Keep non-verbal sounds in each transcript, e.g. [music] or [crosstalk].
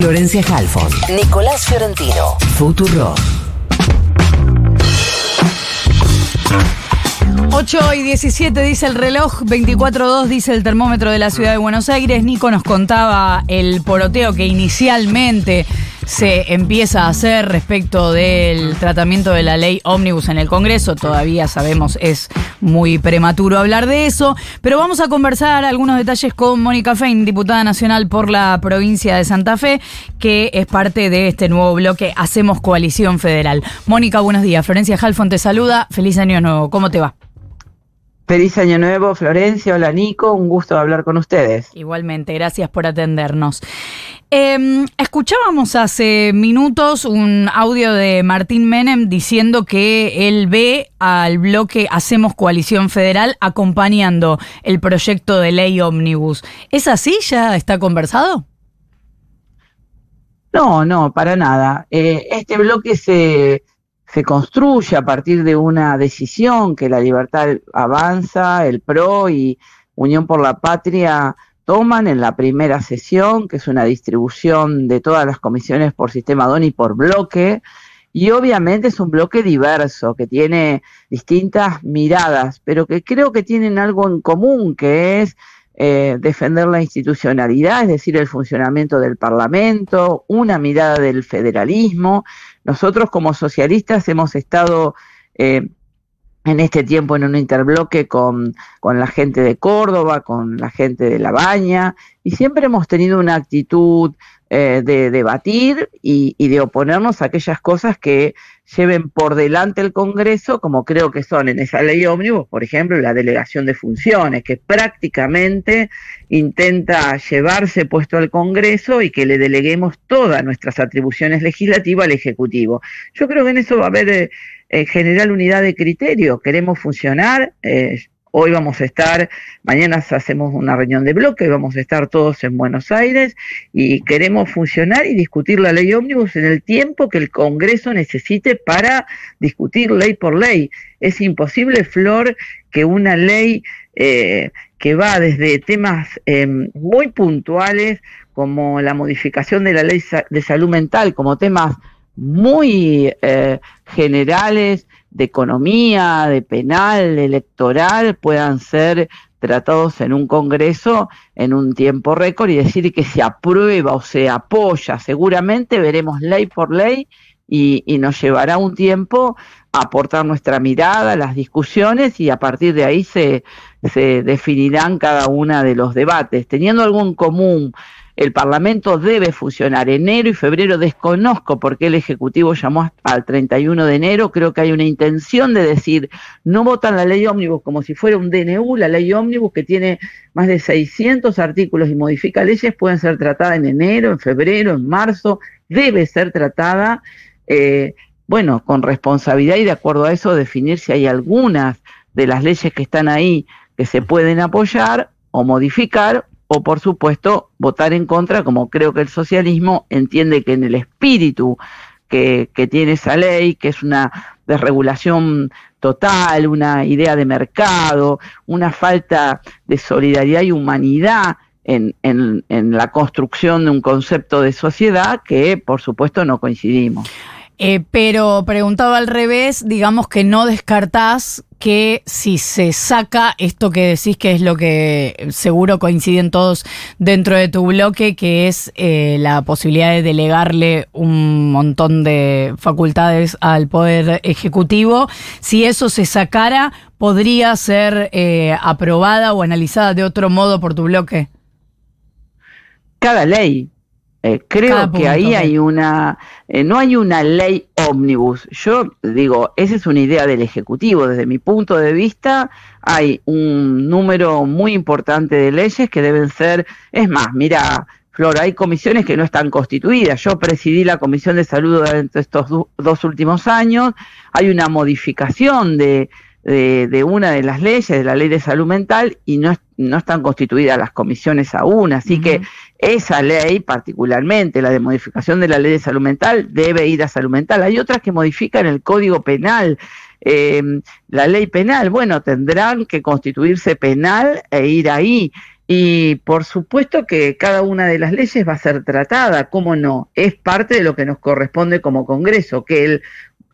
Florencia Halfon, Nicolás Fiorentino, Futuro. 8 y 17 dice el reloj, 24.2 dice el termómetro de la ciudad de Buenos Aires. Nico nos contaba el poroteo que inicialmente se empieza a hacer respecto del tratamiento de la ley ómnibus en el Congreso. Todavía sabemos es muy prematuro hablar de eso, pero vamos a conversar algunos detalles con Mónica Fein, diputada nacional por la provincia de Santa Fe, que es parte de este nuevo bloque Hacemos Coalición Federal. Mónica, buenos días. Florencia Halfon te saluda. Feliz año nuevo. ¿Cómo te va? Feliz año nuevo, Florencia. Hola, Nico. Un gusto hablar con ustedes. Igualmente, gracias por atendernos. Em, escuchábamos hace minutos un audio de Martín Menem diciendo que él ve al bloque Hacemos Coalición Federal acompañando el proyecto de ley ómnibus. ¿Es así? ¿Ya está conversado? No, no, para nada. Eh, este bloque se, se construye a partir de una decisión que la libertad avanza, el PRO y Unión por la Patria toman en la primera sesión, que es una distribución de todas las comisiones por sistema DON y por bloque, y obviamente es un bloque diverso, que tiene distintas miradas, pero que creo que tienen algo en común, que es eh, defender la institucionalidad, es decir, el funcionamiento del Parlamento, una mirada del federalismo. Nosotros como socialistas hemos estado... Eh, en este tiempo en un interbloque con, con, la gente de Córdoba, con la gente de La Baña, y siempre hemos tenido una actitud eh, de debatir y, de oponernos a aquellas cosas que lleven por delante el Congreso, como creo que son en esa ley ómnibus, por ejemplo, la delegación de funciones, que prácticamente intenta llevarse puesto al Congreso y que le deleguemos todas nuestras atribuciones legislativas al Ejecutivo. Yo creo que en eso va a haber eh, en general unidad de criterio. Queremos funcionar. Eh, hoy vamos a estar, mañana hacemos una reunión de bloque, vamos a estar todos en Buenos Aires y queremos funcionar y discutir la ley ómnibus en el tiempo que el Congreso necesite para discutir ley por ley. Es imposible, Flor, que una ley eh, que va desde temas eh, muy puntuales como la modificación de la ley de salud mental, como temas muy eh, generales de economía, de penal, de electoral, puedan ser tratados en un Congreso en un tiempo récord y decir que se aprueba o se apoya. Seguramente veremos ley por ley y, nos llevará un tiempo a aportar nuestra mirada, las discusiones y a partir de ahí se, se definirán cada una de los debates. Teniendo algo en común el Parlamento debe funcionar. Enero y febrero desconozco por qué el Ejecutivo llamó al 31 de enero. Creo que hay una intención de decir, no votan la ley ómnibus como si fuera un DNU, la ley ómnibus que tiene más de 600 artículos y modifica leyes, pueden ser tratadas en enero, en febrero, en marzo. Debe ser tratada, eh, bueno, con responsabilidad y de acuerdo a eso definir si hay algunas de las leyes que están ahí que se pueden apoyar o modificar o por supuesto votar en contra, como creo que el socialismo entiende que en el espíritu que, tiene esa ley, que es una desregulación total, una idea de mercado, una falta de solidaridad y humanidad en, en, en la construcción de un concepto de sociedad que por supuesto no coincidimos. Eh, pero preguntado al revés, digamos que no descartás que si se saca esto que decís que es lo que seguro coinciden todos dentro de tu bloque, que es eh, la posibilidad de delegarle un montón de facultades al Poder Ejecutivo, si eso se sacara, ¿podría ser eh, aprobada o analizada de otro modo por tu bloque? Cada ley eh, creo que ahí hay una, eh, no hay una ley ómnibus. Yo digo, esa es una idea del Ejecutivo. Desde mi punto de vista, hay un número muy importante de leyes que deben ser, es más, mira, Flor, hay comisiones que no están constituidas. Yo presidí la Comisión de Salud durante estos dos últimos años. Hay una modificación de, de, de, una de las leyes, de la ley de salud mental, y no, no están constituidas las comisiones aún. Así uh -huh. que esa ley, particularmente la de modificación de la ley de salud mental, debe ir a salud mental. Hay otras que modifican el código penal. Eh, la ley penal, bueno, tendrán que constituirse penal e ir ahí. Y por supuesto que cada una de las leyes va a ser tratada, ¿cómo no? Es parte de lo que nos corresponde como Congreso, que el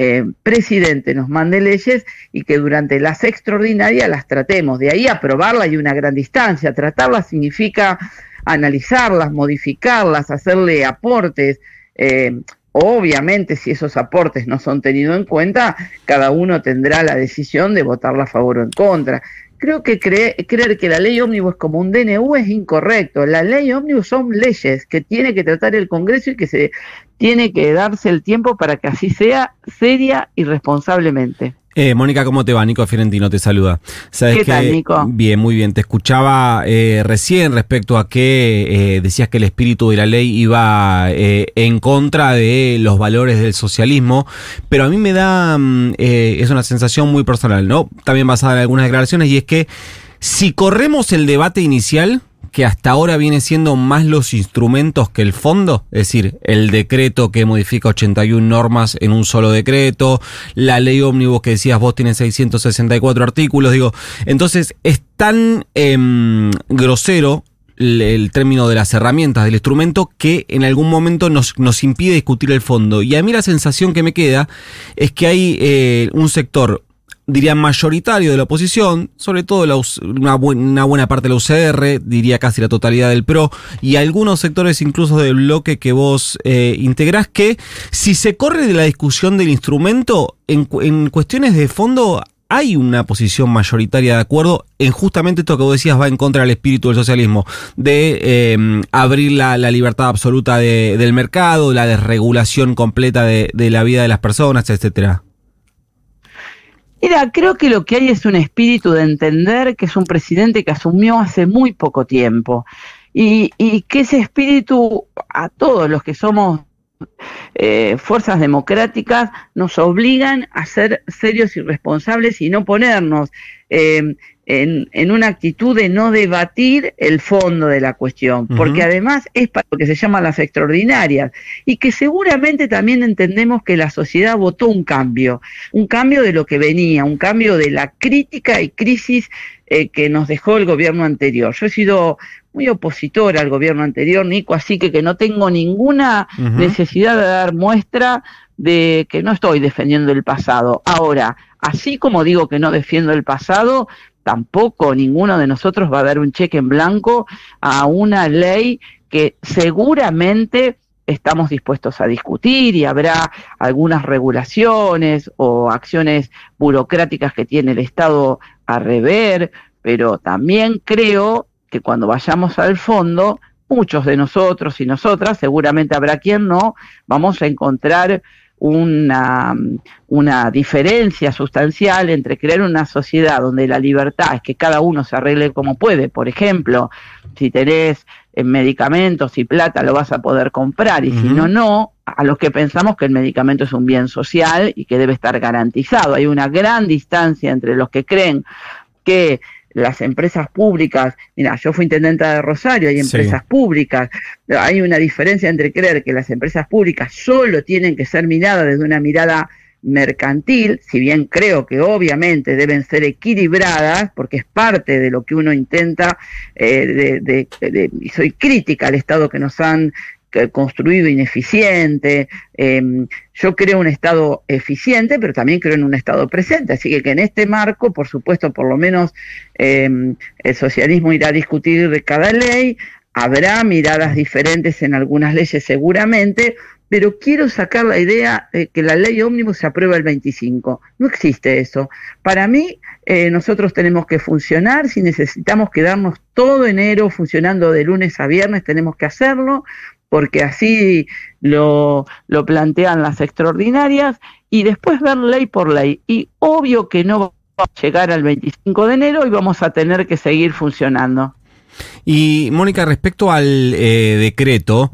eh, presidente nos mande leyes y que durante las extraordinarias las tratemos. De ahí aprobarla hay una gran distancia. Tratarlas significa analizarlas, modificarlas, hacerle aportes. Eh, obviamente, si esos aportes no son tenidos en cuenta, cada uno tendrá la decisión de votarla a favor o en contra. Creo que creer que la ley ómnibus como un DNU es incorrecto. La ley ómnibus son leyes que tiene que tratar el Congreso y que se tiene que darse el tiempo para que así sea seria y responsablemente. Eh, Mónica, ¿cómo te va? Nico Fiorentino te saluda. ¿Sabes ¿Qué tal, Nico? Bien, muy bien. Te escuchaba eh, recién respecto a que eh, decías que el espíritu de la ley iba en contra de los valores del socialismo, pero a mí me da, mm, es una sensación muy personal, ¿no? También basada en algunas declaraciones, y es que si corremos el debate inicial, que hasta ahora viene siendo más los instrumentos que el fondo, es decir, el decreto que modifica 81 normas en un solo decreto, la ley ómnibus que decías vos tiene 664 artículos, digo, entonces es tan em, grosero el, término de las herramientas del instrumento que en algún momento nos, nos impide discutir el fondo. Y a mí la sensación que me queda es que hay eh, un sector diría mayoritario de la oposición, sobre todo una, buena parte de la UCR, diría casi la totalidad del PRO, y algunos sectores incluso del bloque que vos eh, integrás, que si se corre de la discusión del instrumento, en, cuestiones de fondo hay una posición mayoritaria de acuerdo en justamente esto que vos decías va en contra del espíritu del socialismo, de em, abrir la, libertad absoluta del mercado, la desregulación completa de, de la vida de las personas, etcétera. Mira, creo que lo que hay es un espíritu de entender que es un presidente que asumió hace muy poco tiempo. Y, que ese espíritu a todos los que somos eh, fuerzas democráticas nos obligan a ser serios y responsables y no ponernos eh, en, una actitud de no debatir el fondo de la cuestión, porque además es para lo que se llaman las extraordinarias, y que seguramente también entendemos que la sociedad votó un cambio, un cambio de lo que venía, un cambio de la crítica y crisis eh, que nos dejó el gobierno anterior. Yo he sido muy opositora al gobierno anterior, Nico, así que que no tengo ninguna necesidad de dar muestra de que no estoy defendiendo el pasado. Ahora, así como digo que no defiendo el pasado, tampoco ninguno de nosotros va a dar un cheque en blanco a una ley que seguramente estamos dispuestos a discutir y habrá algunas regulaciones o acciones burocráticas que tiene el Estado a rever, pero también creo que cuando vayamos al fondo, muchos de nosotros y nosotras, seguramente habrá quien no, vamos a encontrar una, una diferencia sustancial entre crear una sociedad donde la libertad es que cada uno se arregle como puede. Por ejemplo, si tenés eh, medicamentos y plata lo vas a poder comprar y si no, no, a los que pensamos que el medicamento es un bien social y que debe estar garantizado. Hay una gran distancia entre los que creen que las empresas públicas, mira, yo fui intendenta de Rosario, hay empresas públicas, hay una diferencia entre creer que las empresas públicas solo tienen que ser miradas desde una mirada mercantil, si bien creo que obviamente deben ser equilibradas, porque es parte de lo que uno intenta, eh, de, y soy crítica al Estado que nos han construido ineficiente. Em, yo creo un Estado eficiente, pero también creo en un Estado presente. Así que, en este marco, por supuesto, por lo menos em, el socialismo irá a discutir cada ley. Habrá miradas diferentes en algunas leyes seguramente, pero quiero sacar la idea de que la ley ómnibus se aprueba el 25. No existe eso. Para mí, eh, nosotros tenemos que funcionar. Si necesitamos quedarnos todo enero funcionando de lunes a viernes, tenemos que hacerlo porque así lo, lo plantean las extraordinarias, y después ver ley por ley. Y obvio que no va a llegar al 25 de enero y vamos a tener que seguir funcionando. Y Mónica, respecto al eh, decreto,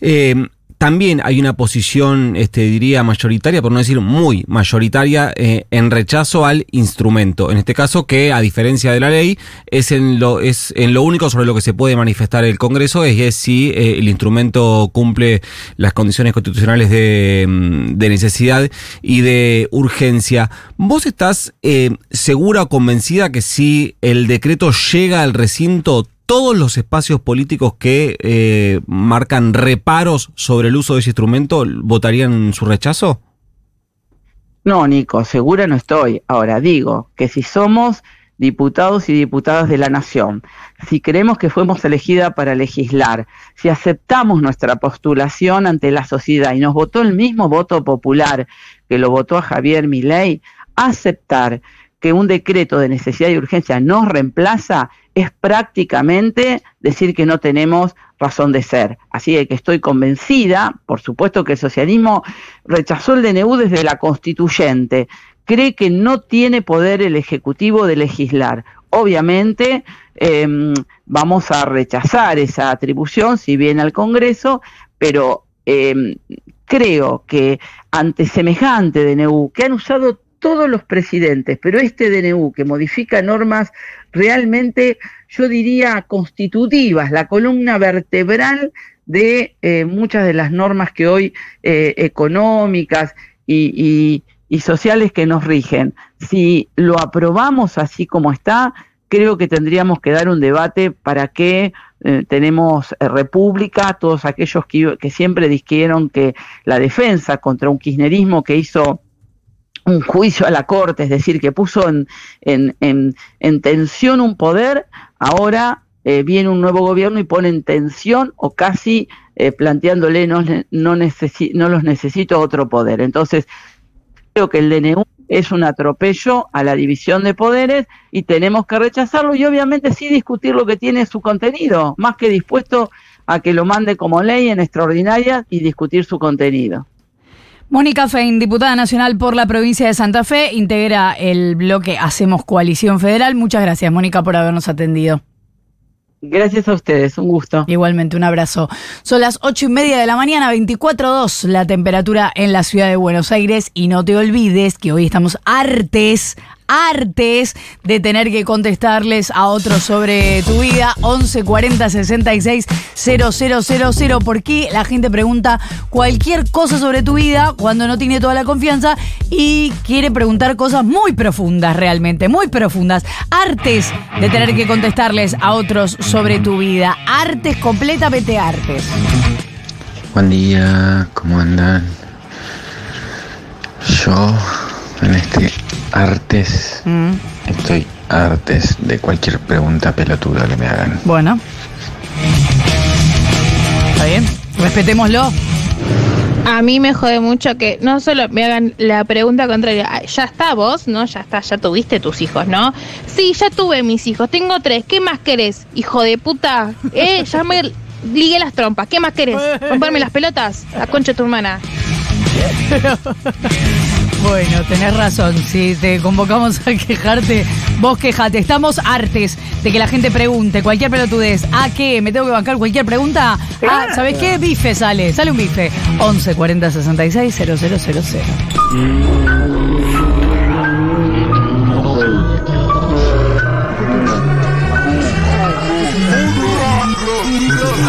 eh, también hay una posición, este, diría, mayoritaria, por no decir muy mayoritaria, eh, en rechazo al instrumento. En este caso, que a diferencia de la ley, es en lo, es en lo único sobre lo que se puede manifestar el Congreso, es, si eh, el instrumento cumple las condiciones constitucionales de, mm, de necesidad y de urgencia. ¿Vos estás eh, segura o convencida que si el decreto llega al recinto, todos los espacios políticos que eh, marcan reparos sobre el uso de ese instrumento votarían su rechazo? No, Nico, segura no estoy. Ahora digo que si somos diputados y diputadas de la Nación, si creemos que fuimos elegida para legislar, si aceptamos nuestra postulación ante la sociedad y nos votó el mismo voto popular que lo votó a Javier Milei, aceptar que un decreto de necesidad y urgencia nos reemplaza es prácticamente decir que no tenemos razón de ser. Así que estoy convencida, por supuesto que el socialismo rechazó el DNU desde la constituyente, cree que no tiene poder el Ejecutivo de legislar. Obviamente em, vamos a rechazar esa atribución si viene al Congreso, pero em, creo que ante semejante DNU que han usado todos los presidentes, pero este DNU que modifica normas realmente, yo diría, constitutivas, la columna vertebral de eh, muchas de las normas que hoy eh, económicas y, sociales que nos rigen. Si lo aprobamos así como está, creo que tendríamos que dar un debate para qué eh, tenemos república, todos aquellos que, que siempre dijeron que la defensa contra un kirchnerismo que hizo un juicio a la corte, es decir, que puso en, en, en, tensión un poder, ahora eh, viene un nuevo gobierno y pone en tensión o casi eh, planteándole no, no, no los necesito otro poder. Entonces, creo que el DNU es un atropello a la división de poderes y tenemos que rechazarlo y obviamente sí discutir lo que tiene su contenido, más que dispuesto a que lo mande como ley en extraordinaria y discutir su contenido. Mónica Fein, diputada nacional por la provincia de Santa Fe, integra el bloque Hacemos Coalición Federal. Muchas gracias, Mónica, por habernos atendido. Gracias a ustedes, un gusto. Igualmente, un abrazo. Son las ocho y media de la mañana, 24.2 la temperatura en la ciudad de Buenos Aires. Y no te olvides que hoy estamos artes, artes de tener que contestarles a otros sobre tu vida. 11 40 66 000. ¿Por qué la gente pregunta cualquier cosa sobre tu vida cuando no tiene toda la confianza y quiere preguntar cosas muy profundas realmente, muy profundas? Artes de tener que contestarles a otros sobre tu vida. Artes, completamente artes. Buen día, ¿cómo andan? Yo en este artes mm. estoy artes de cualquier pregunta pelotuda que me hagan. Bueno. Está bien, respetémoslo. A mí me jode mucho que no solo me hagan la pregunta contraria, ya está vos, ¿no? Ya está, ya tuviste tus hijos, ¿no? Sí, ya tuve mis hijos, tengo tres, ¿qué más querés? Hijo de puta, eh, ya me ligué las trompas, ¿qué más querés? [laughs] ¿Romperme las pelotas? La concha de tu hermana. [laughs] Bueno, tenés razón. Si te convocamos a quejarte, vos quejate. Estamos artes de que la gente pregunte cualquier pelotudez. ¿A qué? ¿Me tengo que bancar cualquier pregunta? Ah, ¿sabes qué? Bife sale. Sale un bife. 11 40 66 000.